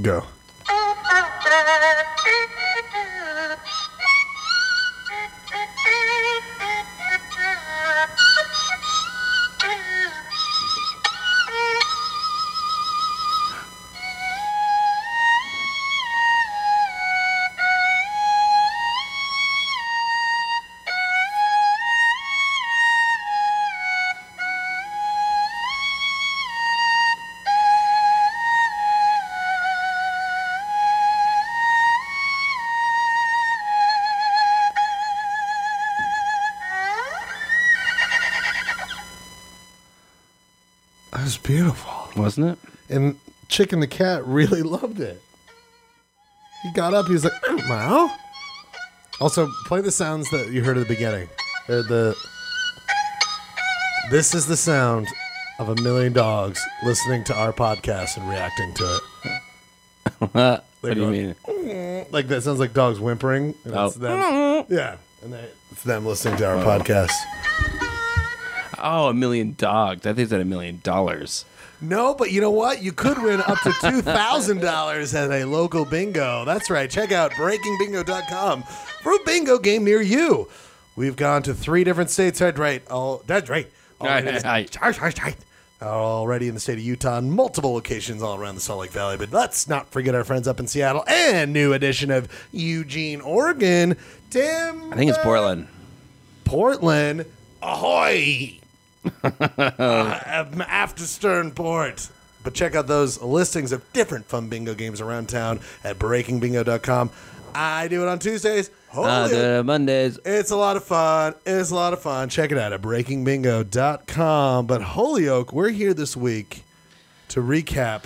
Go. Beautiful. Wasn't it? And Chicken the cat really loved it. He got up. He was like, "Meow." Also, play the sounds that you heard at the beginning. Uh, the this is the sound of a million dogs listening to our podcast and reacting to it. what do you going- mean? Like that sounds like dogs whimpering. And Oh. it's them. Yeah, and they, it's them listening to our podcast. Oh, a million dogs. I think it's at a million dollars. No, but you know what? You could win up to $2,000 at a local bingo. That's right. Check out breakingbingo.com for a bingo game near you. We've gone to three different states. That's right. Oh, that's right. Already, in the- already in the state of Utah and multiple locations all around the Salt Lake Valley. But let's not forget our friends up in Seattle and new edition of Eugene, Oregon. Tim. I think it's uh, Portland. Portland. Ahoy! uh, after Sternport. But check out those listings of different fun bingo games around town at breakingbingo.com. I do it on Tuesdays. Holy Uh, the Mondays. it's a lot of fun. It's a lot of fun. Check it out at breakingbingo.com. But Holyoke, we're here this week to recap.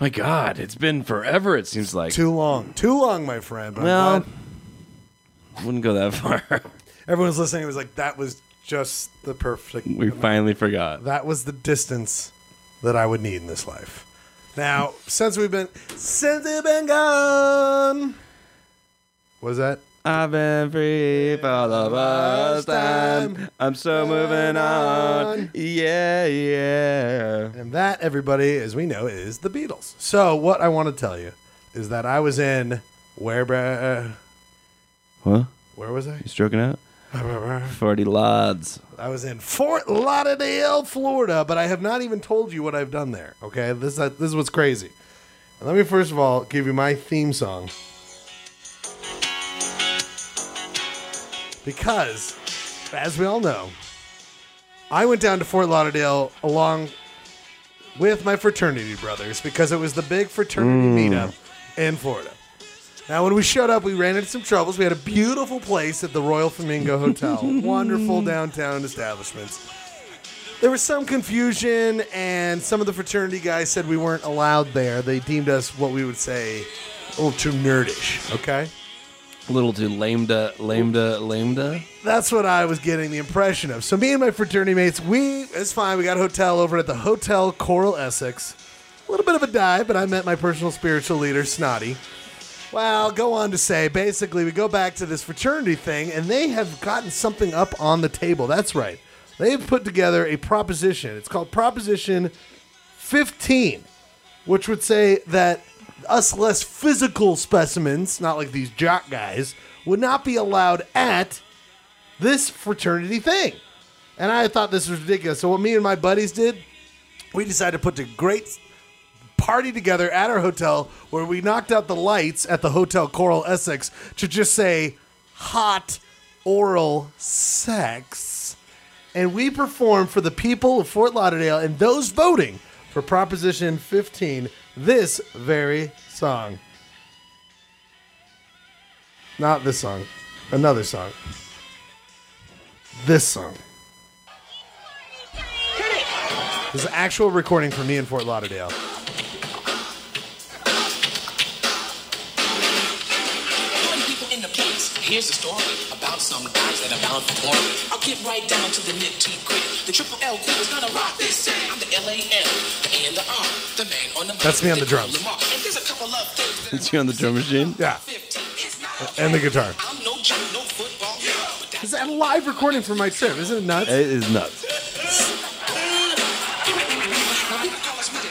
My God, it's been forever. It seems like. Too long. Too long, my friend. But I'm well, wouldn't go that far. everyone's listening. It was like, that was just the perfect. we finally forgot. That was the distance that I would need in this life. Now, since we've been since we've been gone, what was that? I've been free for the first time. I'm so moving on. Yeah, yeah. And that, everybody, as we know, is the Beatles. So, what I want to tell you is that I was in where? bra- What? Where was I? You stroking out? 40 lads. I was in Fort Lauderdale, Florida, but I have not even told you what I've done there. Okay, this uh, this is what's crazy. And let me first of all give you my theme song because, as we all know, I went down to Fort Lauderdale along with my fraternity brothers because it was the big fraternity mm. meetup in Florida. Now, when we showed up, we ran into some troubles. We had a beautiful place at the Royal Flamingo Hotel, wonderful downtown establishments. There was some confusion, and some of the fraternity guys said we weren't allowed there. They deemed us what we would say a little too nerdish. Okay, A little too lambda, lambda, lambda. that's what I was getting the impression of. So me and my fraternity mates, we it's fine. We got a hotel over at the Hotel Coral Essex. A little bit of a dive, but I met my personal spiritual leader, Snotty. Well, go on to say, basically, we go back to this fraternity thing, and they have gotten something up on the table. That's right. They've put together a proposition. It's called Proposition 15, which would say that us less physical specimens, not like these jock guys, would not be allowed at this fraternity thing. And I thought this was ridiculous. So, what me and my buddies did, we decided to put a great party together at our hotel where we knocked out the lights at the Hotel Coral Essex to just say hot oral sex. And we performed for the people of Fort Lauderdale and those voting for Proposition 15 this very song. Not this song, another song. This song. This is an actual recording for me in Fort Lauderdale. Here's the story about some guys that are bound for glory. I'll get right down to the nitty gritty. The triple L crew is gonna rock this city. I'm the L A L, the A and the R, the man on the mic. That's me on the drums. Lamar. And there's a couple of things that Is you on the drum machine? Yeah, 15 is not and the guitar. I'm no joke, no football. But that's This is a live recording from my trip. Isn't it nuts? It is nuts.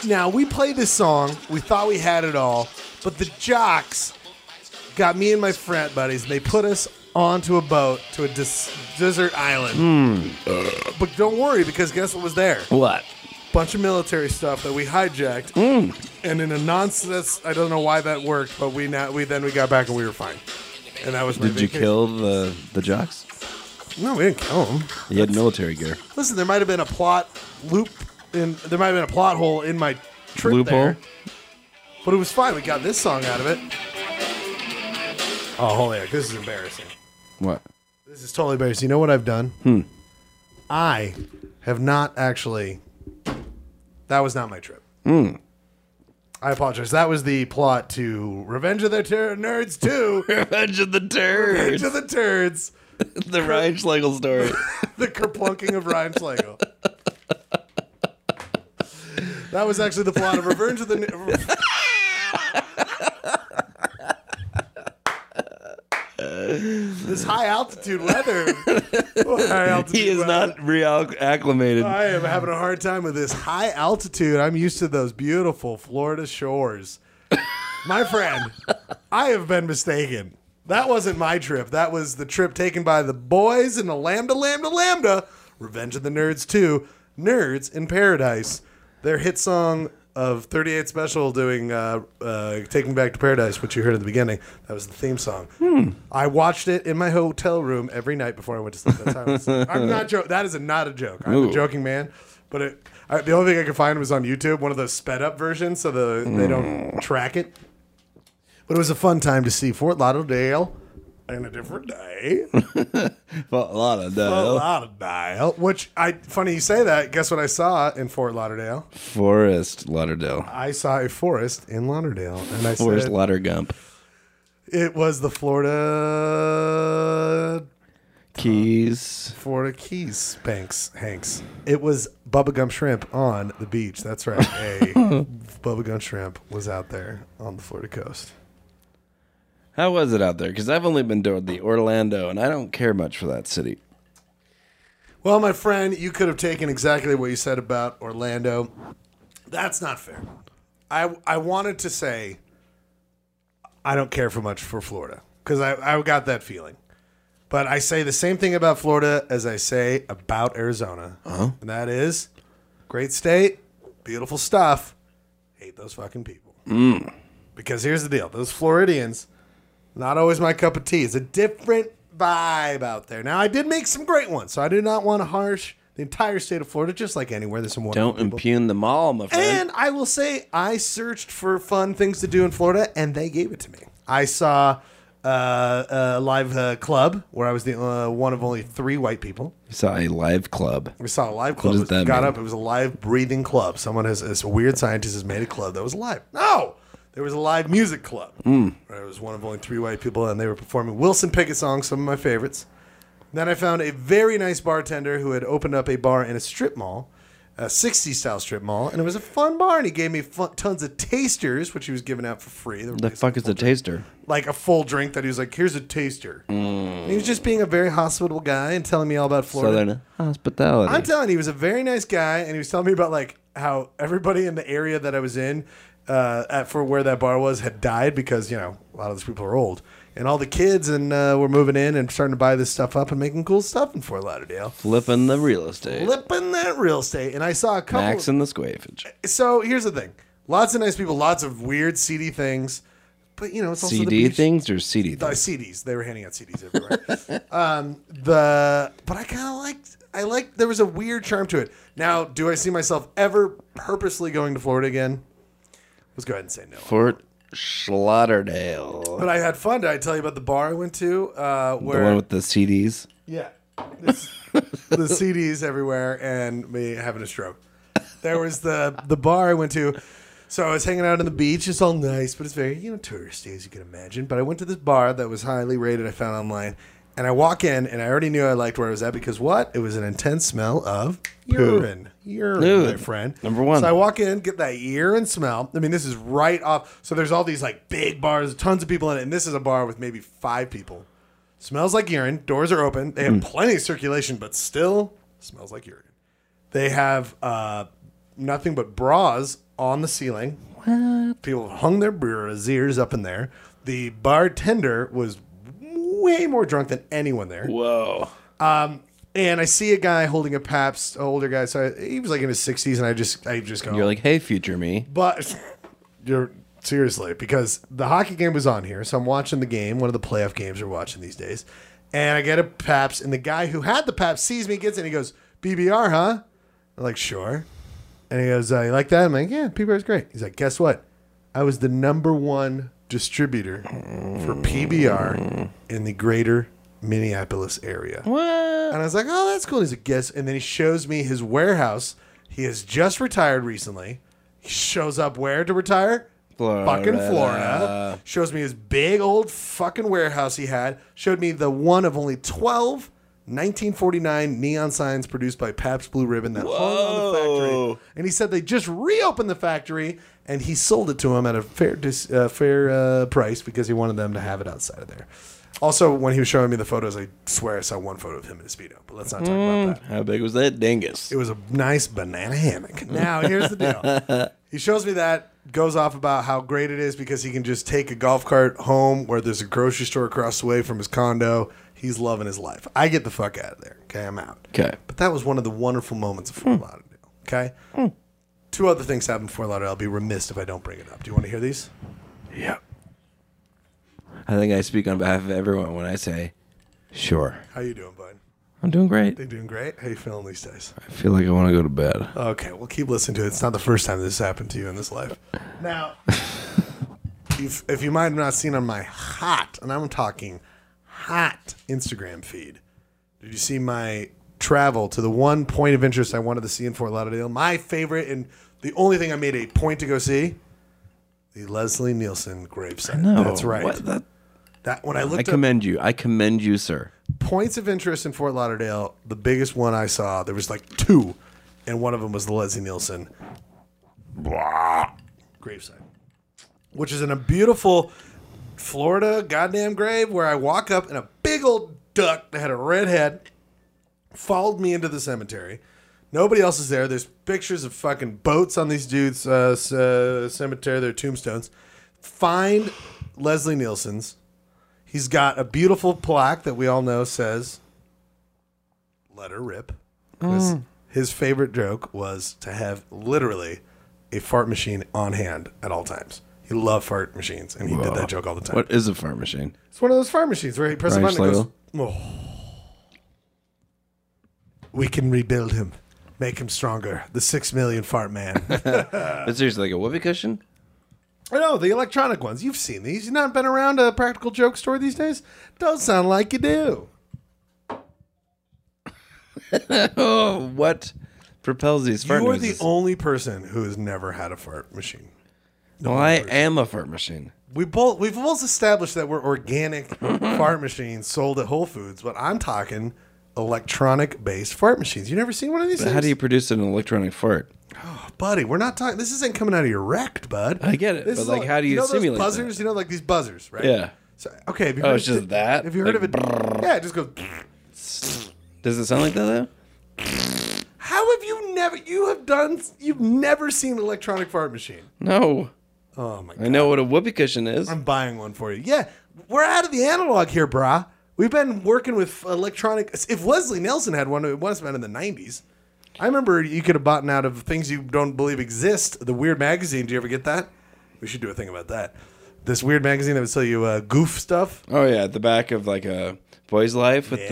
Now we played this song. We thought we had it all, But the jocks got me and my frat buddies, and they put us onto a boat to a des- desert island. Hmm. but don't worry, because guess what was there? What? bunch of military stuff that we hijacked, hmm. and in a nonsense, I don't know why that worked, but we now we then we got back and we were fine, and that was my Did you vacation. kill the the jocks? No, we didn't kill them. You had military gear. Listen, there might have been a plot loop in there might have been a plot hole in my trip Loophole? there, but it was fine. We got this song out of it. Oh, holy this is embarrassing. What? This is totally embarrassing. You know what I've done? Hmm. I have not actually. That was not my trip. Hmm. I apologize. That was the plot to Revenge of the Ter- Nerds 2. Revenge of the Revenge of the Turds. the Ryan Schlegel story. The kerplunking of Ryan Schlegel. That was actually the plot of Revenge of the This high altitude weather. High altitude he is weather. not reacclimated. I am having a hard time with this high altitude. I'm used to those beautiful Florida shores. My friend, I have been mistaken. That wasn't my trip. That was the trip taken by the boys in the Lambda Lambda Lambda, Revenge of the Nerds 2, Nerds in Paradise. Their hit song of 38 Special doing uh, uh, Taking Back to Paradise, which you heard at the beginning. That was the theme song. I watched it in my hotel room every night before I went to sleep. That's how I was- I'm not joking. That is a, not a joke. I'm Ooh. a joking man. But it, I, the only thing I could find was on YouTube, one of those sped up versions, so the they don't track it. But it was a fun time to see Fort Lauderdale in a different day. A lot of Fort. Lauderdale, which I funny you say that. Guess what I saw in Fort Lauderdale? Forest Lauderdale. I saw a forest in Lauderdale, and I Forest said Lauderdale. it was the Florida uh, Keys. Florida Keys Banks Hanks. It was bubblegum shrimp on the beach. That's right. A bubblegum shrimp was out there on the Florida coast. How was it out there? Because I've only been to the Orlando, and I don't care much for that city. Well, my friend, you could have taken exactly what you said about Orlando. That's not fair. I I wanted to say I don't care for much for Florida because I, I got that feeling. But I say the same thing about Florida as I say about Arizona. Uh-huh. And that is great state, beautiful stuff. Hate those fucking people. Because here's the deal those Floridians, not always my cup of tea. It's a different vibe out there. Now, I did make some great ones, so I do not want to harsh the entire state of Florida, just like anywhere. There's some wonderful Don't people. impugn them all, my friend. And I will say, I searched for fun things to do in Florida, and they gave it to me. I saw uh, a live uh, club where I was the uh, one of only three white people. You saw a live club. We saw a live club. does that got mean? up. It was a live breathing club. Someone has this weird scientist has made a club that was alive. No, there was a live music club. Hmm. Where it was one of only three white people, and they were performing Wilson Pickett songs, some of my favorites. Then I found a very nice bartender who had opened up a bar in a strip mall, a 60s style strip mall, and it was a fun bar. And he gave me fun, tons of tasters, which he was giving out for free. The basically fuck is a taster? like a full drink that he was like, "Here's a taster." And he was just being a very hospitable guy and telling me all about Florida. Southern hospitality. I'm telling you, he was a very nice guy, and he was telling me about like how everybody in the area that I was in, uh, at for where that bar was, had died because you know a lot of those people are old, and all the kids and uh, were moving in and starting to buy this stuff up and making cool stuff in Fort Lauderdale, Flipping the real estate. flipping that real estate. And I saw a couple. Max and the squavage. so here's the thing: lots of nice people, lots of weird, seedy things, but you know it's also the CD things or CD Uh, things? CDs. They were handing out CDs everywhere. um, the but I kind of liked. I liked. There was a weird charm to it. Now, do I see myself ever purposely going to Florida again? Let's go ahead and say no. Fort Lauderdale. But I had fun. Did I tell you about the bar I went to? Uh, The where one with the CDs. yeah, This- the CDs everywhere and me having a stroke. There was the the bar I went to. So I was hanging out on the beach. It's all nice, but it's very you know touristy as you can imagine. But I went to this bar that was highly rated. I found online, and I walk in, and I already knew I liked where I was at because what? It was an intense smell of urine. Urine, Dude, my friend. number one. So I walk in, get that urine smell. I mean, this is right off. So there's all these like big bars, tons of people in it, and this is a bar with maybe five people. Smells like urine. Doors are open. They have plenty of circulation, but still smells like urine. They have uh, nothing but bras on the ceiling. What? People hung their braziers up in there. The bartender was way more drunk than anyone there. Whoa. Um, And I see a guy holding a Pabst, an older guy. So I, he was like in his 60s, and I just, I just go, You're like, hey, future me. But you're seriously because the hockey game was on here, so I'm watching the game. One of the playoff games we're watching these days, and I get a Pabst, and the guy who had the Pabst sees me, gets it, and he goes, "PBR, huh?" I'm like, "Sure." And he goes, uh, "You like that?" I'm like, "Yeah, PBR's great." He's like, "Guess what? I was the number one distributor for PBR in the greater Minneapolis area." What? And I was like, oh, that's cool. He's a guest. And then he shows me his warehouse. He has just retired recently. He shows up where to retire? Florida. Fucking Florida. Shows me his big old fucking warehouse he had. Showed me the one of only 12 1949 neon signs produced by Pabst Blue Ribbon that hung on the factory. And he said they just reopened the factory and he sold it to him at a fair dis, uh, fair uh, price because he wanted them to have it outside of there. Also, when he was showing me the photos, I swear I saw one photo of him in a speedo. But let's not talk about that. How big was that dingus? It was a nice banana hammock. Now, here's the deal. he shows me that, goes off about how great it is because he can just take a golf cart home where there's a grocery store across the way from his condo. He's loving his life. I get the fuck out of there. Okay, I'm out. Okay. But that was one of the wonderful moments of Fort Lauderdale. Okay? Two other things happened in Fort Lauderdale. I'll be remiss if I don't bring it up. Do you want to hear these? Yeah. I think I speak on behalf of everyone when I say, sure. How are you doing, bud? I'm doing great. They doing great? How you feeling these days? I feel like I want to go to bed. Okay, well, keep listening to it. It's not the first time this happened to you in this life. Now, if, if you might have not seen on my hot, and I'm talking hot Instagram feed, did you see my travel to the one point of interest I wanted to see in Fort Lauderdale? My favorite and the only thing I made a point to go see? The Leslie Nielsen gravesite. No, That's right. What? That, That when I I looked up commend you. I commend you, sir. points of interest in Fort Lauderdale, the biggest one I saw, there was like two, and one of them was the Leslie Nielsen blah, gravesite, which is in a beautiful Florida goddamn grave where I walk up and a big old duck that had a red head followed me into the cemetery. Nobody else is there. There's pictures of fucking boats on these dudes' uh, c- uh, cemetery, their tombstones. Find Leslie Nielsen's. He's got a beautiful plaque that we all know says, Let her rip. 'Cause His favorite joke was to have literally a fart machine on hand at all times. He loved fart machines, and he did that joke all the time. What is a fart machine? It's one of those fart machines where he presses a Ryan button and goes, oh. We can rebuild him, make him stronger. The six million fart man. But seriously, like a whoopee cushion? I know, the electronic ones. You've seen these. You've not been around a practical joke store these days? Don't sound like you do. Oh, what propels these fart You are the noises? only person who has never had a fart machine. well, I am a fart machine. We both we've both established that we're organic fart machines sold at Whole Foods, but I'm talking electronic based fart machines. You never seen one of these But things? how do you produce an electronic fart? Oh, buddy, we're not talking this isn't coming out of your rect, bud. I get it, This but, is like, how do you know simulate those buzzers? that? You know, like these buzzers, right? Yeah. So, okay. Have you Oh, it's just that? Have you heard Like, of it? Yeah, it just goes. Does it sound like that though? How have you never? You have done. You've never seen an electronic fart machine. No. Oh my god! I know what a whoopee cushion is. I'm buying one for you. Yeah, we're out of the analog here, brah. We've been working with electronic. If Leslie Nielsen had one, it must have been in the '90s. I remember you could have bought out of things you don't believe exist. The Weird magazine. Do you ever get that? We should do a thing about that. This weird magazine that would sell you uh, goof stuff. Oh yeah, at the back of like a boy's life with Yeah.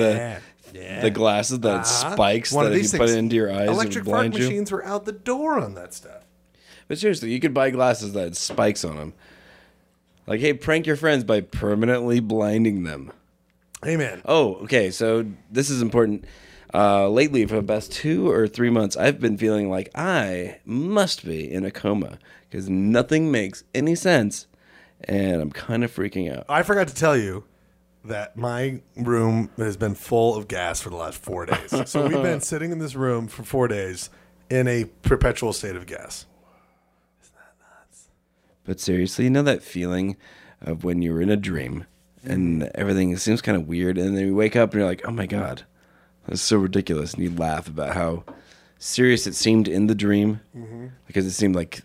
the Yeah. the glasses that Uh-huh. spikes One that if you put it into your eyes Electric fart machines were out the door on that stuff. But seriously, you could buy glasses that had spikes on them. Like, hey, prank your friends by permanently blinding them. Amen. Oh, okay. So this is important. Uh, lately, for the past two or three months, I've been feeling like I must be in a coma because nothing makes any sense, and I'm kind of freaking out. I forgot to tell you that my room has been full of gas for the last four days. so we've been sitting in this room for four days in a perpetual state of gas. Isn't that nuts? But seriously, you know that feeling of when you're in a dream and everything seems kind of weird, and then you wake up and you're like, "Oh my god, that's so ridiculous," and you laugh about how serious it seemed in the dream because it seemed like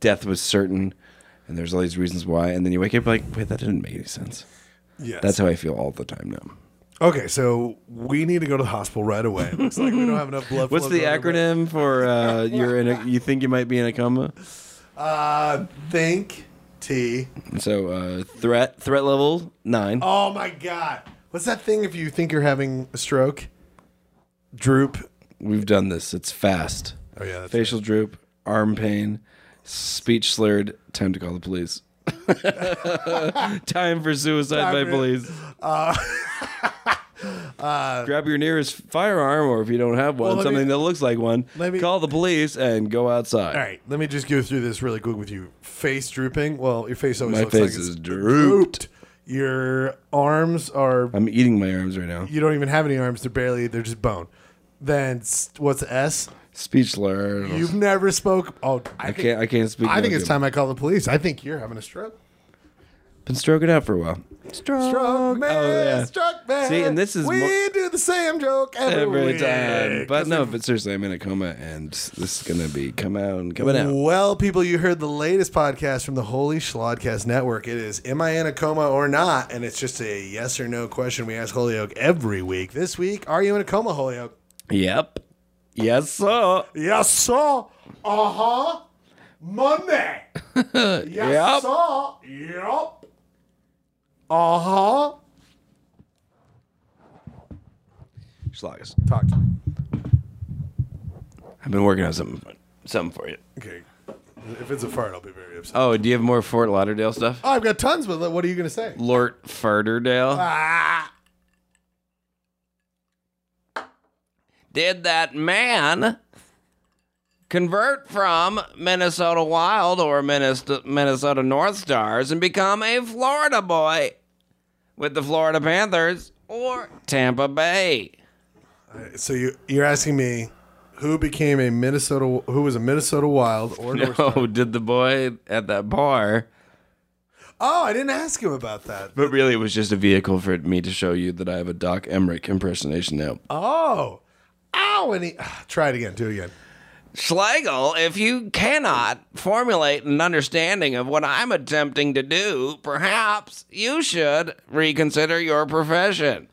death was certain, and there's all these reasons why, and then you wake up like, wait, that didn't make any sense. Yes. That's how I feel all the time now. okay. So we need to go to the hospital right away. It looks like we don't have enough blood. What's the acronym for uh, you're in? A, you think you might be in a coma? Uh, think T. So uh, threat threat level nine. Oh my god. What's that thing if you think you're having a stroke? Droop. We've done this. It's fast. Oh yeah. That's Facial droop, arm pain, speech slurred. Time to call the police. Time for suicide Time by for- police. Uh, Grab your nearest firearm, or if you don't have one, Well, let me- something that looks like one. let me- call the police and go outside. All right, let me just go through this really quick with you. Face drooping. Well, your face always My looks face like is it's drooped. Your arms are. I'm eating my arms right now. You don't even have any arms. They're barely. They're just bone. Then what's the S? Speech slur. You've never spoke. Oh, I, I think, can't. I can't speak. I think it's time I call the police. I think you're having a stroke. Been stroking out for a while. Stroke man, Oh, yeah. stroke man. See, and this is we mo- do the same joke every, Every time, but no. But seriously, I'm in a coma, and this is gonna be come out and coming out. Well, people, you heard the latest podcast from the Holy Schlodcast Network. It is Am I in a coma or not? And it's just a yes or no question we ask Holyoke every week. This week, are you in a coma, Holyoke? Yep. Yes, sir. Yes, sir. Uh huh. Monday. yes, Yep. sir. Yep. Uh huh. Schlagus. Talk to me. I've been working on something, something for you. Okay. If it's a fart, I'll be very upset. Oh, do you have more Fort Lauderdale stuff? Oh, I've got tons, but what are you going to say? Lort Furderdale. Ah. Did that man convert from Minnesota Wild or Minnesota, North Stars and become a Florida boy with the Florida Panthers or Tampa Bay? So you you're asking me who became a Minnesota who was a Minnesota Wild or North Star? No, did the boy at that bar? Oh, I didn't ask him about that. But really, it was just a vehicle for me to show you that I have a Doc Emrick impersonation now. Oh. Ow, and he ah, try it again. Do it again. Schlegel, if you cannot formulate an understanding of what I'm attempting to do, perhaps you should reconsider your profession.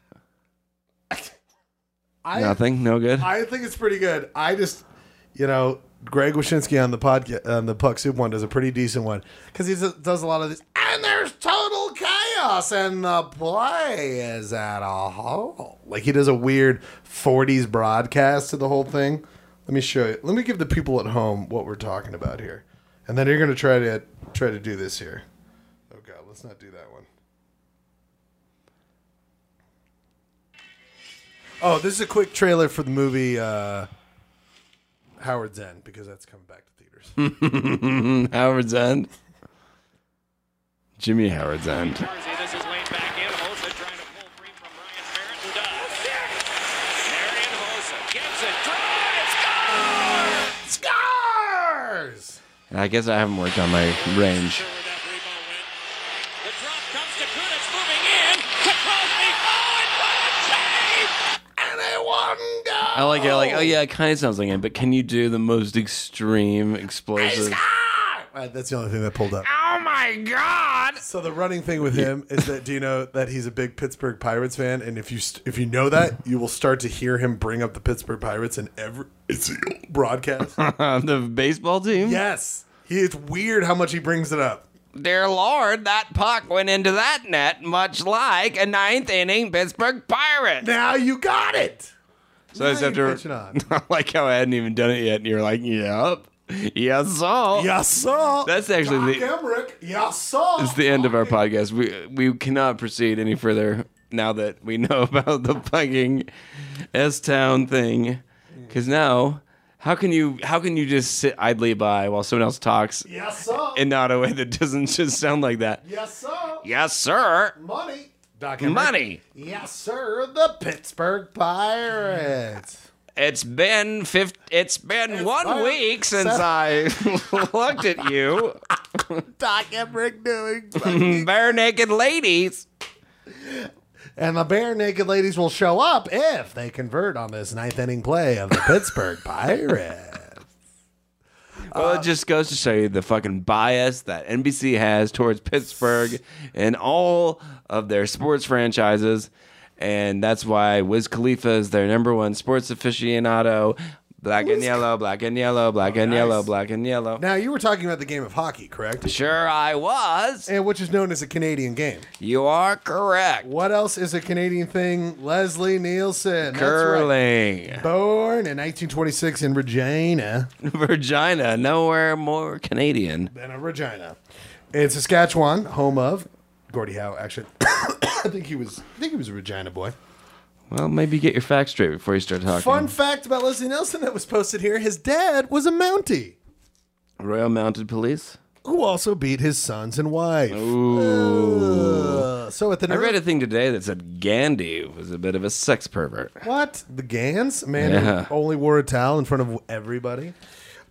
I Nothing? No good? I think it's pretty good. I just you know, Greg Wyshynski on the podcast on the Puck Soup one does a pretty decent one because he does- does a lot of this. And there's total chaos, and the play is at a whole. Like he does a weird '40s broadcast to the whole thing. Let me show you. Let me give the people at home what we're talking about here, and then you're gonna try to try to do this here. Oh God, let's not do that one. Oh, this is a quick trailer for the movie uh, Howard's End because that's coming back to theaters. Howard's End? Jimmy Howard's End. Jersey, this is laid back in. Hossa trying to pull free from Ryan Barrett and does. Marian Hossa gets it, drives, scores! Scars! I guess I haven't worked on my range. Sure where that rebound went. The drop comes to Kunitz moving in to Crosby. Oh, and what a save! And it wouldn't go. I like it. Like, oh yeah, it kind of sounds like him, but can you do the most extreme explosive? That's the only thing that pulled up. Oh my god! So the running thing with him is that do you know that he's a big Pittsburgh Pirates fan, and if you st- if you know that, you will start to hear him bring up the Pittsburgh Pirates in every it's broadcast. the baseball team? yes, he, it's weird how much he brings it up. Dear Lord, that puck went into that net, much like a ninth inning Pittsburgh Pirate. Now you got it. So I just have to. I like how I hadn't even done it yet, and you're like, "Yep, yes, so." Yes, sir. That's actually Doc the- Emrick. Yes, sir. It's the end of our podcast. We we cannot proceed any further now that we know about the fucking S Town thing. Because now, how can you how can you just sit idly by while someone else talks Yes, sir. and not a way that doesn't just sound like that? yes, sir. Yes, sir. Money. Doc Emrick. Money. Yes, sir. The Pittsburgh Pirates. It's been fif- It's been It's one week since I looked at you, Doc Emrick doing. bare naked ladies. and the bare naked ladies will show up if they convert on this ninth inning play of the Pittsburgh Pirates. Well, it uh, just goes to show you the fucking bias that NBC has towards Pittsburgh and all of their sports franchises. And that's why Wiz Khalifa is their number one sports aficionado. Black and yellow, black and yellow, black and yellow, black and yellow. Now you were talking about the game of hockey, correct? Sure, I was. And which is known as a Canadian game. You are correct. What else is a Canadian thing? Leslie Nielsen. That's right. Curling. Born in 1926 in Regina. Regina, nowhere more Canadian. than a Regina. In Saskatchewan, home of Gordie Howe. Actually, I think he was. I think he was a Regina boy. Well, maybe get your facts straight before you start talking. Fun fact about Leslie Nielsen that was posted here: his dad was a Mountie Royal Mounted Police. who also beat his sons and wife. Ooh. Uh, so at the I read a thing today that said Gandhi was a bit of a sex pervert. What? The Gans? A man Yeah. who only wore a towel in front of everybody.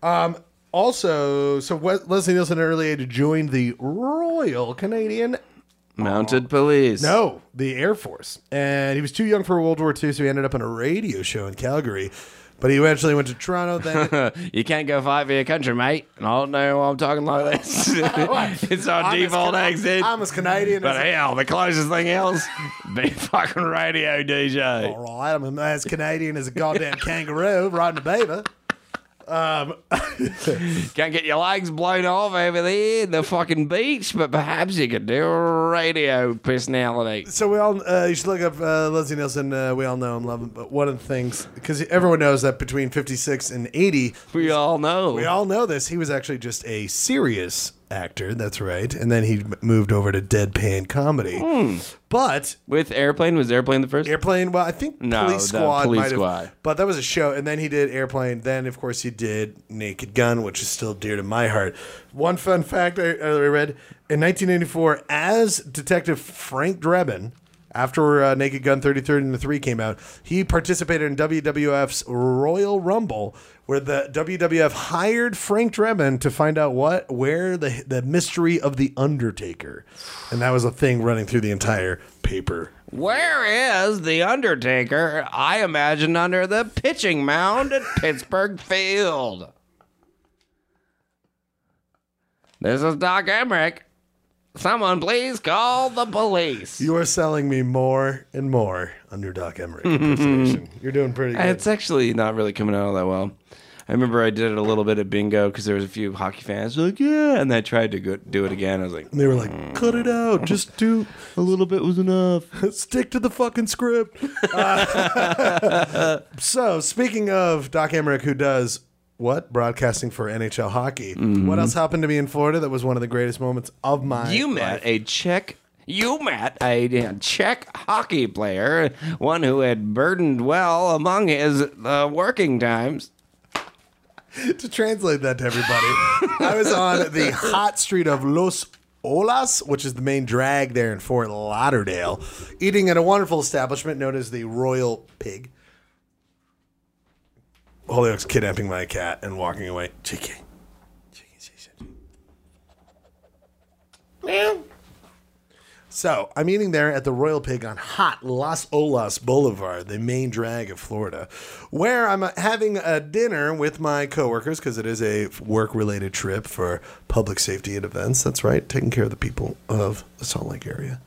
Um, also, so Leslie Nielsen at an early age joined the Royal Canadian Mounted Police. No, the Air Force. And he was too young for World War II, so he ended up on a radio show in Calgary. But he eventually went to Toronto. Then you can't go fight for your country, mate. And I don't know why I'm talking like this. it's our I'm default exit. I'm as Canadian but as hell, the closest thing else, be fucking radio DJ. all right. I'm as Canadian as a goddamn kangaroo riding a beaver. Can't get your legs blown off over there in the fucking beach, but perhaps you could do a radio personality. So we all uh, you should look up uh, Leslie Nielsen. Uh, we all know and love him. But one of the things because everyone knows that between 56 and 80, We all know. we all know this. He was actually just a serious actor. That's right. And then he moved over to deadpan comedy. Hmm. But With Airplane, was Airplane the first? Airplane. Well, I think No, Police Squad Police might have, Squad. but that was a show, and then he did Airplane. Then, of course, he did Naked Gun, which is still dear to my heart. One fun fact I, I read in 1984, as Detective Frank Drebin, after uh, Naked Gun 33 and the 3 came out, he participated in WWF's Royal Rumble, where the WWF hired Frank Drebin to find out what, where the the mystery of the Undertaker, and that was a thing running through the entire paper. Where is the Undertaker? I imagine under the pitching mound at Pittsburgh Field. This is Doc Emrick. Someone please call the police. You are selling me more and more under Doc Emrick impersonation. You're doing pretty good. It's actually not really coming out all that well. I remember I did it a little bit at bingo because there was a few hockey fans like, yeah, and I tried to go, do it again. I was like, And they were like, cut it out. Just do, a little bit was enough. stick to the fucking script. Uh, so, speaking of Doc Emrick, who does what? Broadcasting for NHL hockey. Mm-hmm. What else happened to me in Florida that was one of the greatest moments of my You met life? a Czech. You met a Czech hockey player, one who had burdened well among his uh, working times. to translate that to everybody, I was on the hot street of Los Olas, which is the main drag there in Fort Lauderdale, eating at a wonderful establishment known as the Royal Pig. Holyoke's kidnapping my cat and walking away. Chicky. Chicky, chicky. Meow. So I'm eating there at the Royal Pig on hot Las Olas Boulevard, the main drag of Florida, where I'm uh, having a dinner with my coworkers because it is a work-related trip for public safety and events. That's right, taking care of the people of the Salt Lake area.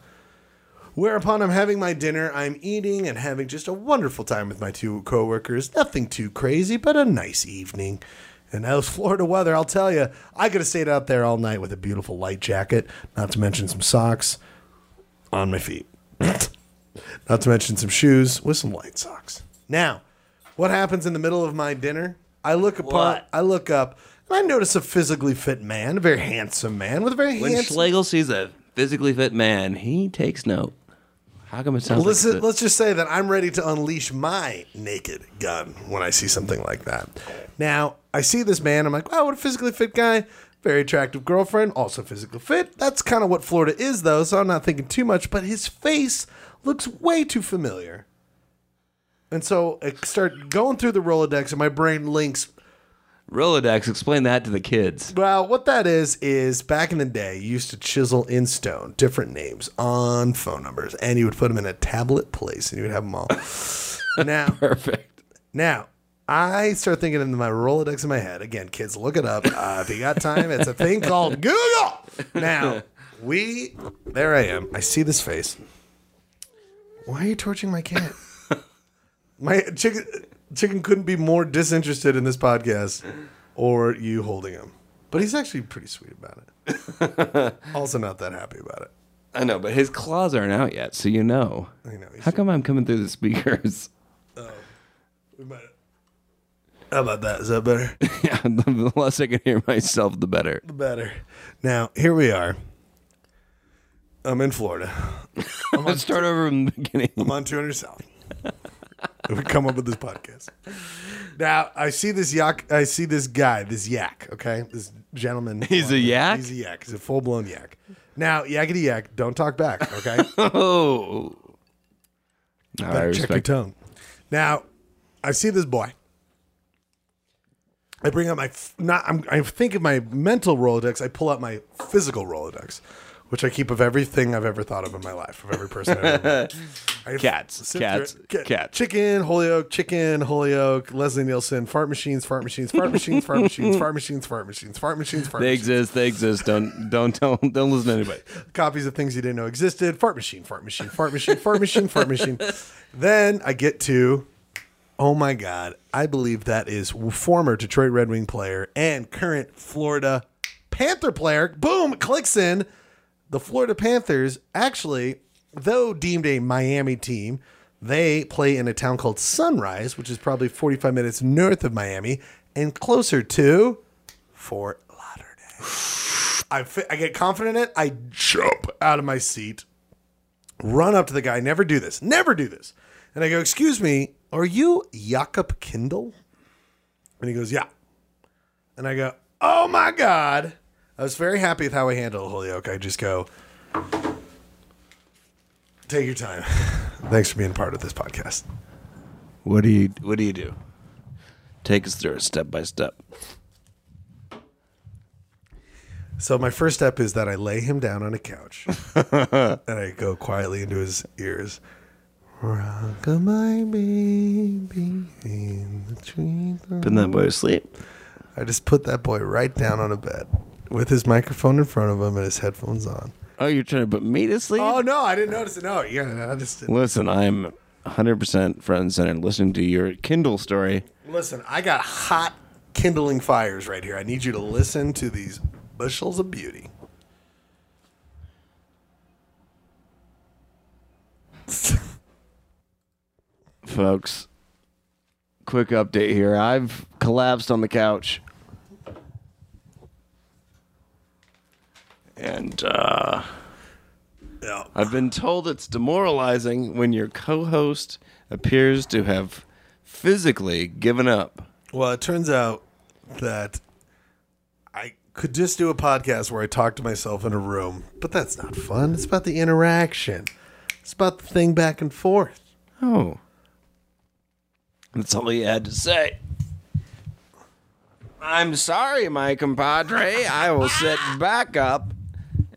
Whereupon I'm having my dinner, I'm eating and having just a wonderful time with my two coworkers. Nothing too crazy, but a nice evening. And those Florida weather, I'll tell you, I could have stayed out there all night with a beautiful light jacket, not to mention some socks on my feet. not to mention some shoes with some light socks. Now, what happens in the middle of my dinner? I look upon, What? I look up, and I notice a physically fit man, a very handsome man with a very When handsome Schlegel sees a physically fit man, he takes note. How come it sounds Let's, like let's just say that I'm ready to unleash my naked gun when I see something like that. Now, I see this man. I'm like, wow, what a physically fit guy. Very attractive girlfriend, also physically fit. That's kind of what Florida is, though, so I'm not thinking too much, but his face looks way too familiar. And so I start going through the Rolodex, and my brain links Rolodex, explain that to the kids. Well, what that is is back in the day, you used to chisel in stone different names on phone numbers, and you would put them in a tablet place, and you would have them all. now, Perfect. now, I start thinking in my Rolodex in my head. Again, kids, look it up. Uh, if you got time, it's a thing called Google. Now, we, there I am. I see this face. Why are you torching my cat? My chicken, chicken couldn't be more disinterested in this podcast or you holding him. But he's actually pretty sweet about it. also, not that happy about it. I know, but his claws aren't out yet, so you know. I know. How come I'm coming through the speakers? Oh, we might- How about that? Is that better? yeah, the less I can hear myself, the better. The better. Now, here we are. I'm in Florida. Let's start over from the beginning. I'm on 200 South. we come up with this podcast. Now I see this yak. I see this guy, this yak. Okay, this gentleman. He's a yak? He's a yak. He's a full blown yak. Now, yakety yak, don't talk back. Okay, Oh. No, I Better check your tone. Now, I see this boy. I bring out my f- not. I'm, I think of my mental Rolodex. I pull out my physical Rolodex, which I keep of everything I've ever thought of in my life, of every person I've ever met. I Cats, cats, there- ca- cats. Chicken, Holyoke, chicken, Holyoke, Leslie Nielsen, fart machines, fart machines, fart machines, fart machines, fart machines, fart machines, fart machines, fart machines. They machines. exist. They exist. Don't don't don't don't listen to anybody. copies of things you didn't know existed. Fart machine, fart machine, fart machine, fart machine, fart machine. Then I get to, oh my God, I believe that is former Detroit Red Wing player and current Florida Panther player. Boom, clicks in. The Florida Panthers, actually, though deemed a Miami team, they play in a town called Sunrise, which is probably 45 minutes north of Miami and closer to Fort Lauderdale. I, fi- I get confident in it. I jump out of my seat, run up to the guy. Never do this. Never do this. And I go, "Excuse me, are you Jakub Kindl?" And he goes, "Yeah." And I go, "Oh my god!" I was very happy with how I handled Holyoke. I just go, "Take your time." Thanks for being part of this podcast. What do you What do you do? Take us through it step by step. So my first step is that I lay him down on a couch and I go quietly into his ears. Rock my baby in the tree. Putting that boy to sleep. I just put that boy right down on a bed with his microphone in front of him and his headphones on. Oh, you're trying to put me to sleep? Oh no, I didn't notice it. No, yeah, I just didn't. Listen, I'm 100% front and center listening to your Kindl story. listen. I got hot kindling fires right here. I need you to listen to these bushels of beauty. Folks, quick update here. I've collapsed on the couch. And uh, Yeah. I've been told it's demoralizing when your co host appears to have physically given up. Well, it turns out that I could just do a podcast where I talk to myself in a room, but that's not fun. It's about the interaction. It's about the thing back and forth. Oh. That's all he had to say. I'm sorry, my compadre. I will sit back up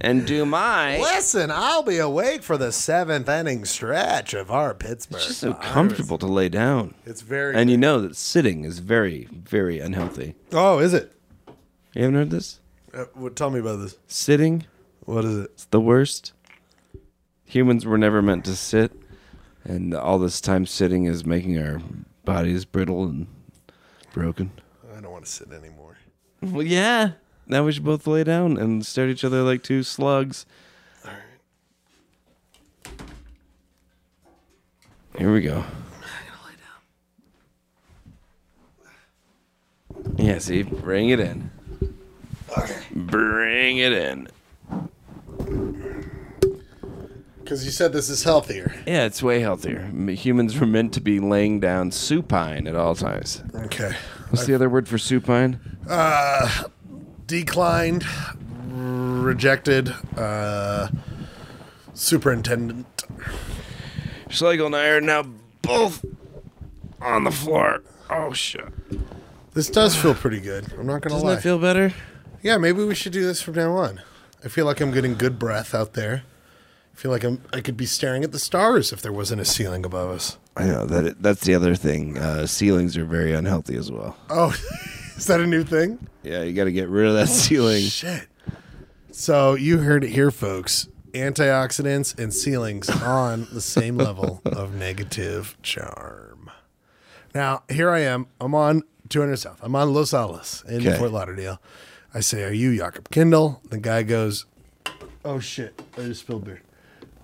and do my. Listen, I'll be awake for the seventh inning stretch of our Pittsburgh. It's just so Pirates. comfortable to lay down. It's very. And you know that sitting is very, very unhealthy. oh, is it? You haven't heard this? Uh, what, tell me about this. Sitting What is it? It's the worst. Humans were never meant to sit, and all this time sitting is making our bodies brittle and broken. I don't want to sit anymore. Well, yeah. Now we should both lay down and stare at each other like two slugs. All right. Here we go. Yeah, see, bring it in. Okay. Bring it in. Because you said this is healthier. Yeah, it's way healthier. Humans were meant to be laying down supine at all times. Okay. What's the other word for supine? Uh, Declined, rejected, uh, superintendent. Schlegel and I are now both on the floor. Oh shit! This does feel pretty good. I'm not gonna lie. Doesn't lie. that feel better? yeah, maybe we should do this from now on. I feel like I'm getting good breath out there. I feel like I'm. I could be staring at the stars if there wasn't a ceiling above us. I know that that's the other thing. Uh, ceilings are very unhealthy as well. Oh, is that a new thing? Yeah, you got to get rid of that oh, ceiling. Shit. So you heard it here, folks. Antioxidants and ceilings on the same level of negative charm. Now, here I am. I'm on 200 South. I'm on Los Olas in Okay. Fort Lauderdale. I say, Are you Jakub Kindl? The guy goes, Oh shit. I just spilled beer.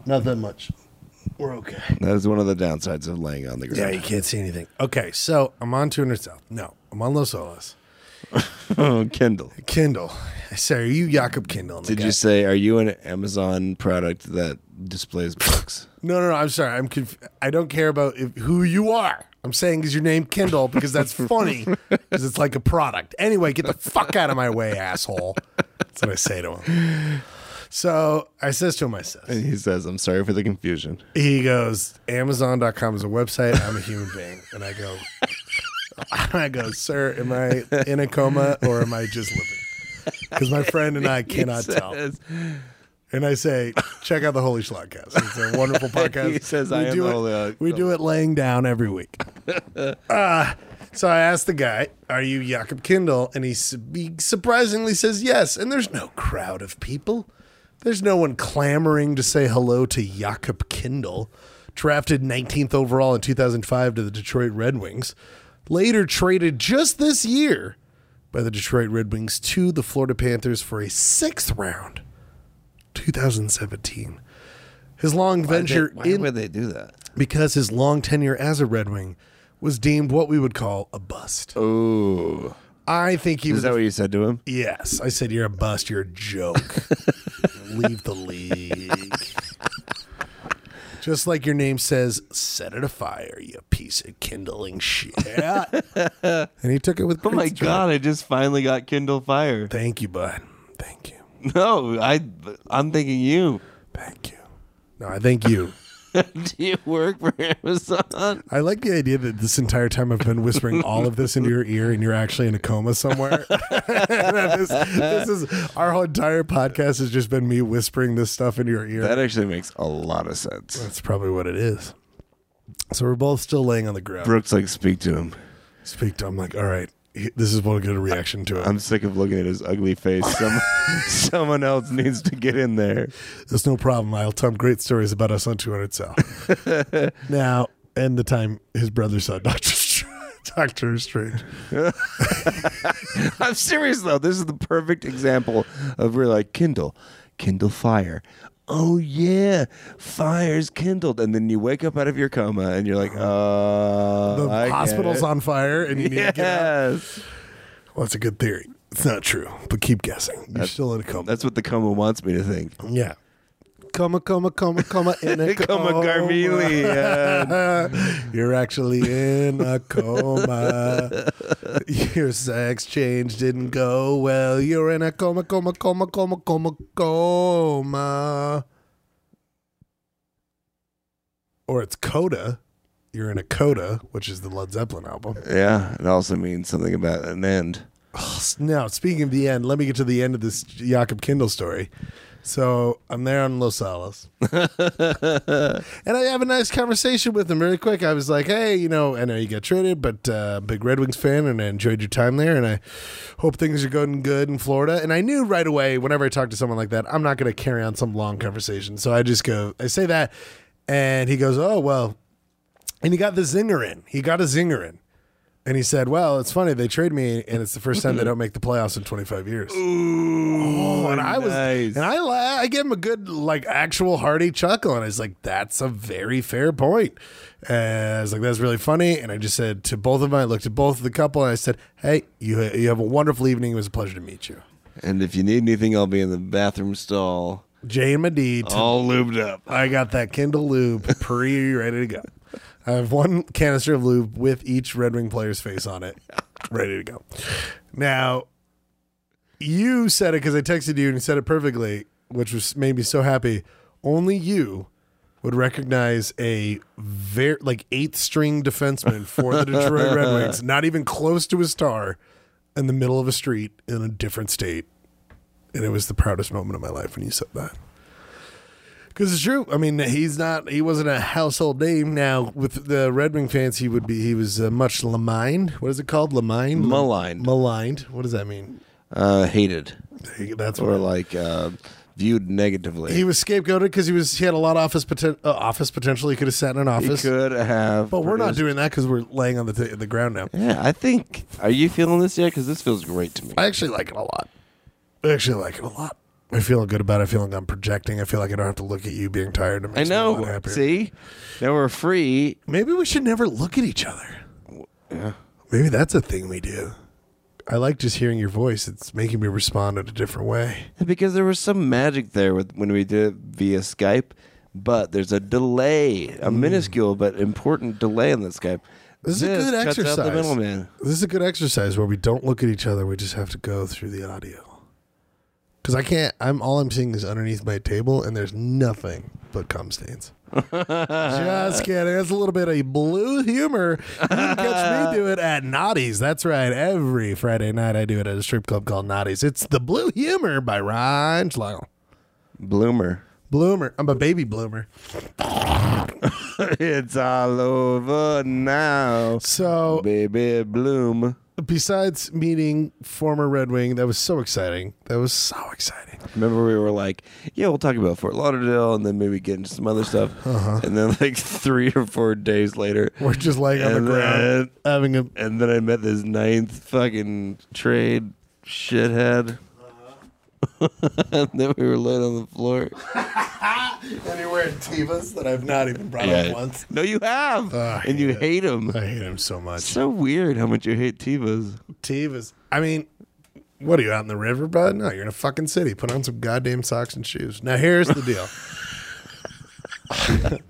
Not that much. We're okay. That is one of the downsides of laying on the ground. Yeah, you can't see anything. Okay, so I'm on 200 South. No, I'm on Los Olas. Oh, Kindle. Kindle. I say, Are you Jakub Kindl? Did guy- you say, are you an Amazon product that displays books? No, no, no. I'm sorry. I'm. Conf- I don't care about if, who you are. I'm saying is your name Kindle because that's funny because it's like a product. Anyway, get the fuck out of my way, asshole. That's what I say to him. So I says to him, I says, And he says, I'm sorry for the confusion. he goes, Amazon.com is a website. I'm a human being, and I go, I go, sir, am I in a coma or am I just living? Because my friend and I cannot tell. And I say, check out the Holy Schlogcast. It's a wonderful podcast. He says, we "I am do the it, Holy Schlog- We do it laying down every week. uh, so I asked the guy, are you Jakub Kindl? And he, he surprisingly says yes. And there's no crowd of people. There's no one clamoring to say hello to Jakub Kindl. Drafted 19th overall in 2005 to the Detroit Red Wings. Later traded just this year by the Detroit Red Wings to the Florida Panthers for a sixth round 2017. His long venture Why in would they do that? because his long tenure as a Red Wing was deemed what we would call a bust. Oh. I think he Is was. that what you said to him? yes, I said you're a bust. You're a joke. Leave the league. Just like your name says, set it afire, you piece of kindling shit. and he took it with. Oh my. God, I just finally got Kindle Fire. Thank you, bud. Thank you. No, I, I'm thinking you. Thank you. No, I thank you. Do you work for Amazon? I like the idea that this entire time I've been whispering all of this into your ear and you're actually in a coma somewhere. this, this is our whole entire podcast has just been me whispering this stuff into your ear. That actually makes a lot of sense. That's probably what it is. So we're both still laying on the ground. Brooks, like, speak to him. Speak to him I'm like, all right, he- this is what a good reaction to it. I'm sick of looking at his ugly face. Some, someone else needs to get in there. There's no problem. I'll tell him great stories about us on 200 South. now, and the time his brother saw Doctor Doctor Strange. I'm serious though. This is the perfect example of where like Kindle, Kindle Fire. Oh yeah, fire's kindled, and then you wake up out of your coma and you're like, uh, The I hospital's it. on fire and you need to get out. Yes, Well, that's a good theory. It's not true, but keep guessing. You're still in a coma. that's what the coma wants me to think. yeah. Coma, coma, coma, coma, in a Coma Garmelian. You're actually in a coma. Your sex change didn't go well. You're in a coma, coma, coma, coma, coma, coma. Or it's coda. You're in a coda, which is the Led Zeppelin album. Yeah, it also means something about an end. Now, speaking of the end, let me get to the end of this Jakub Kindl story. So I'm there on Los Olas. and I have a nice conversation with him really quick. I was like, hey, you know, I know you got traded, but uh, big Red Wings fan, and I enjoyed your time there, and I hope things are going good in Florida. And I knew right away, whenever I talk to someone like that, I'm not going to carry on some long conversation. So I just go, I say that, and he goes, oh, well, and he got the zinger in. He got a zinger in. And he said, "Well, it's funny they trade me, and it's the first time they mm-hmm. don't make the playoffs in 25 years." Ooh, and I was, nice. and I, la- I gave him a good, like, actual hearty chuckle, and I was like, "That's a very fair point." And I was like, "That's really funny." And I just said to both of them, I looked at both of the couple, and I said, "Hey, you you have a wonderful evening. It was a pleasure to meet you." and if you need anything, I'll be in the bathroom stall, Jay and Medee, all lubed up. I got that Kindle lube pre ready to go. I have one canister of lube with each Red Wing player's face on it, ready to go. Now, you said it because I texted you and you said it perfectly, which was made me so happy. Only you would recognize a very like eighth string defenseman for the Detroit Red Wings, not even close to a star, in the middle of a street in a different state. And it was the proudest moment of my life when you said that. Because it's true. I mean, he's not. He wasn't a household name. Now with the Red Wing fans, he would be. He was uh, much maligned. What is it called? Maligned. Maligned. Maligned. What does that mean? Uh, hated That's or what. like uh, viewed negatively. He was scapegoated because he was. He had a lot of office poten- uh, office potential. He could have sat in an He office. could have. But we're not doing that because we're laying on the t- the ground now. Yeah, I think. Are you feeling this yet? Because this feels great to me. I actually like it a lot. I actually like it a lot. I feel good about it. I feel like I'm projecting. I feel like I don't have to look at you being tired. I makes me a know. See, now we're free. Maybe we should never look at each other. Yeah. Maybe that's a thing we do. I like just hearing your voice. It's making me respond in a different way. Because there was some magic there with when we did it via Skype, but there's a delay, a minuscule but important delay on the Skype. Mm. This is a good exercise. This is a good exercise where we don't look at each other. We just have to go through the audio. Because I can't. I'm all I'm seeing is underneath my table, and there's nothing but cum stains. just kidding. That's a little bit of blue humor. You can catch me do it at Naughty's. That's right. Every Friday night, I do it at a strip club called Naughty's. It's the Blue Humor by Ryan Schlegel. Bloomer. Bloomer. I'm a baby bloomer. it's all over now, So baby bloom. Besides meeting former Red Wing, that was so exciting. That was so exciting. Remember, we were like, "Yeah, we'll talk about Fort Lauderdale, and then maybe get into some other stuff." Uh-huh. And then, like three or four days later, We're just laying on the ground having a and then I met this ninth fucking trade shithead. and then we were laid on the floor. And you're wearing Tevas that I've not even brought up once. No, you have, Oh, and you hate it. hate them. I hate them so much. So weird how much you hate Tevas. Tevas. I mean, what are you out in the river, bud? No, you're in a fucking city. Put on some goddamn socks and shoes. Now here's the deal.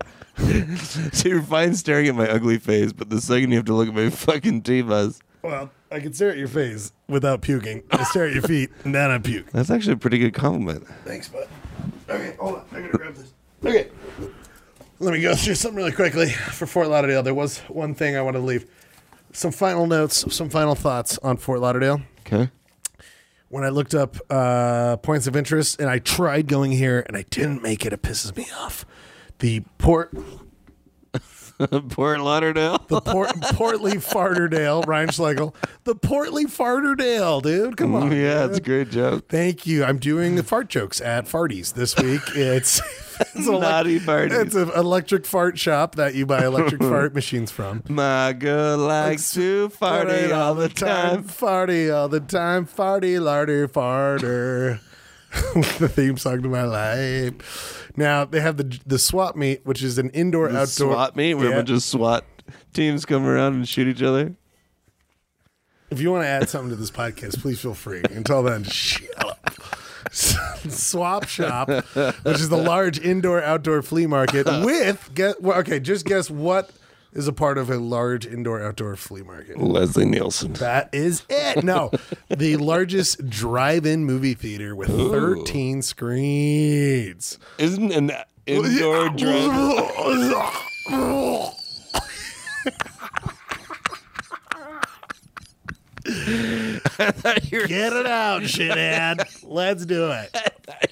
So you're fine staring at my ugly face, but the second you have to look at my fucking Tevas, well, I can stare at your face without puking. I stare at your feet and then I puke. that's actually a pretty good compliment. Thanks, bud. Okay, hold on. I gotta grab this. Okay. Let me go through something really quickly for Fort Lauderdale. There was one thing I wanted to leave. Some final notes, some final thoughts on Fort Lauderdale. Okay. when I looked up uh, points of interest, and I tried going here, and I didn't make it. It pisses me off. The port, Port Lauderdale. the port, Portly Farderdale, Ryan Schlegel, the Portly Farderdale, dude. Come on, yeah, it's a great joke. Thank you. I'm doing the fart jokes at Farties this week. It's it's elec- Naughty party. it's an electric fart shop that you buy electric fart machines from. My girl likes to party all the time. Farty all the time. Farty, larder, farter. the theme song to my life. Now they have the the swap meet, which is an indoor The outdoor swap meet where Yeah. a bunch of SWAT teams come around and shoot each other. If you want to add something to this podcast, please feel free. Until then, shut up. Swap Shop, which is the large indoor outdoor flea market with guess well, okay, just guess what is a part of a large indoor outdoor flea market. Leslie Nielsen. That is it. No, the largest drive-in movie theater with 13 screens. Isn't an indoor drive? Get it out, shithead. Let's do it.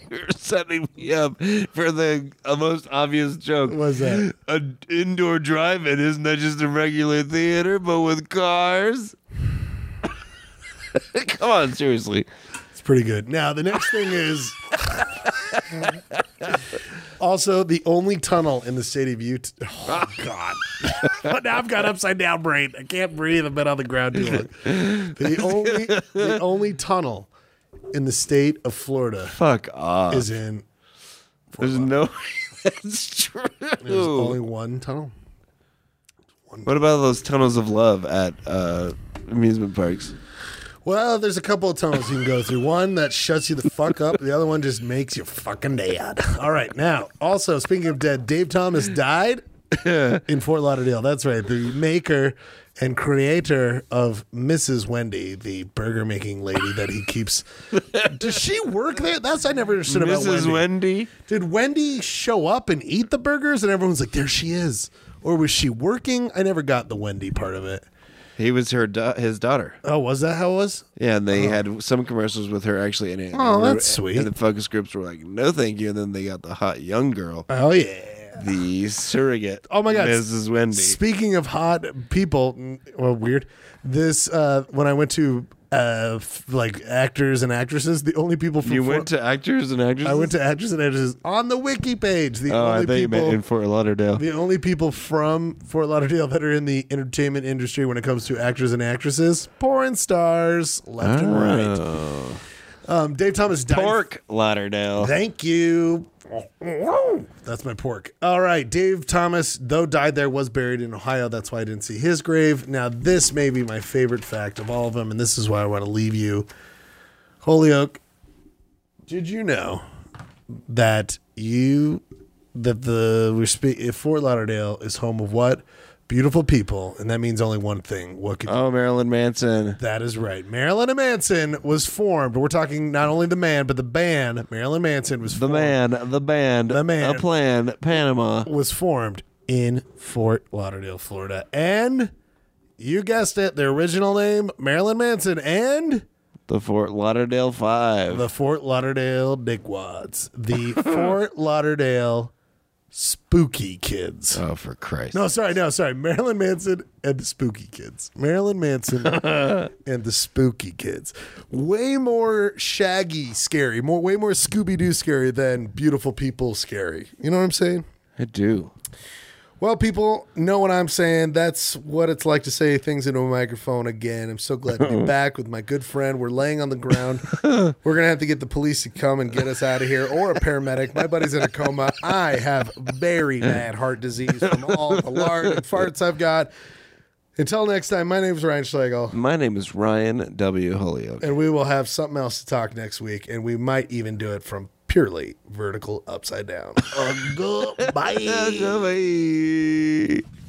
You're setting me up for the most obvious joke. What's that? An indoor drive-in isn't that just a regular theater, but with cars? Come on, seriously. It's pretty good. Now, the next thing is also the only tunnel in the state of Utah. Oh, God. but now I've got upside down brain. I can't breathe. I've been on the ground too long. The only, the only tunnel in the state of Florida Fuck off. is in. There's no. That's true. There's only one tunnel. What about those tunnels of love at uh, amusement parks? Well, there's a couple of tunnels you can go through. One that shuts you the fuck up. The other one just makes you fucking dead. All right. Now, also speaking of dead, Dave Thomas died in Fort Lauderdale. That's right. The maker and creator of Mrs. Wendy, the burger making lady that he keeps. Does she work there? That's I never understood about Mrs. Wendy. Wendy. Did Wendy show up and eat the burgers, and everyone's like, "There she is," or was she working? I never got the Wendy part of it. He was her da- his daughter. Oh, was that how it was? Yeah, and they had some commercials with her actually in it. Oh, And that's sweet. And the focus groups were like, "No, thank you." And then they got the hot young girl, Oh yeah. the surrogate. Oh my God. Mrs. Wendy. Speaking of hot people, mm, well, weird. This uh, when I went to uh, f- like actors and actresses, the only people from you Fort- went to actors and actresses. I went to actors and actresses on the wiki page. The Oh, I only thought you meant in Fort Lauderdale. the only people from Fort Lauderdale that are in the entertainment industry when it comes to actors and actresses, porn stars, left and right. Oh. Um, Dave Thomas died. Pork Lauderdale. Thank you. That's my pork. All right. Dave Thomas, though died there, was buried in Ohio. That's why I didn't see his grave. Now, this may be my favorite fact of all of them, and this is why I want to leave you. Holyoke, did you know that you that the Fort Lauderdale is home of what? Beautiful people, and that means only one thing. What could Oh, Marilyn Manson. that is right. Marilyn Manson was formed. We're talking not only the man, but the band. Marilyn Manson was The formed, man, the band, The man. a plan, Panama. was formed in Fort Lauderdale, Florida, and you guessed it, their original name, Marilyn Manson, and The Fort Lauderdale Five. the Fort Lauderdale Dickwads, the Fort Lauderdale Spooky Kids. oh, for Christ. No, sorry, no, sorry. Marilyn Manson and the Spooky Kids. Marilyn Manson and the Spooky Kids. Way more shaggy scary, more way more Scooby Doo scary than beautiful people scary. You know what I'm saying? I do. Well, people know what I'm saying. That's what it's like to say things into a microphone again. I'm so glad to be back with my good friend. We're laying on the ground. We're going to have to get the police to come and get us out of here or a paramedic. My buddy's in a coma. I have very bad heart disease from all the lard and farts I've got. Until next time, my name is Ryan Schlegel, My name is Ryan W. Holyoke. and we will have something else to talk next week, and we might even do it from purely vertical upside down. Goodbye. Bye.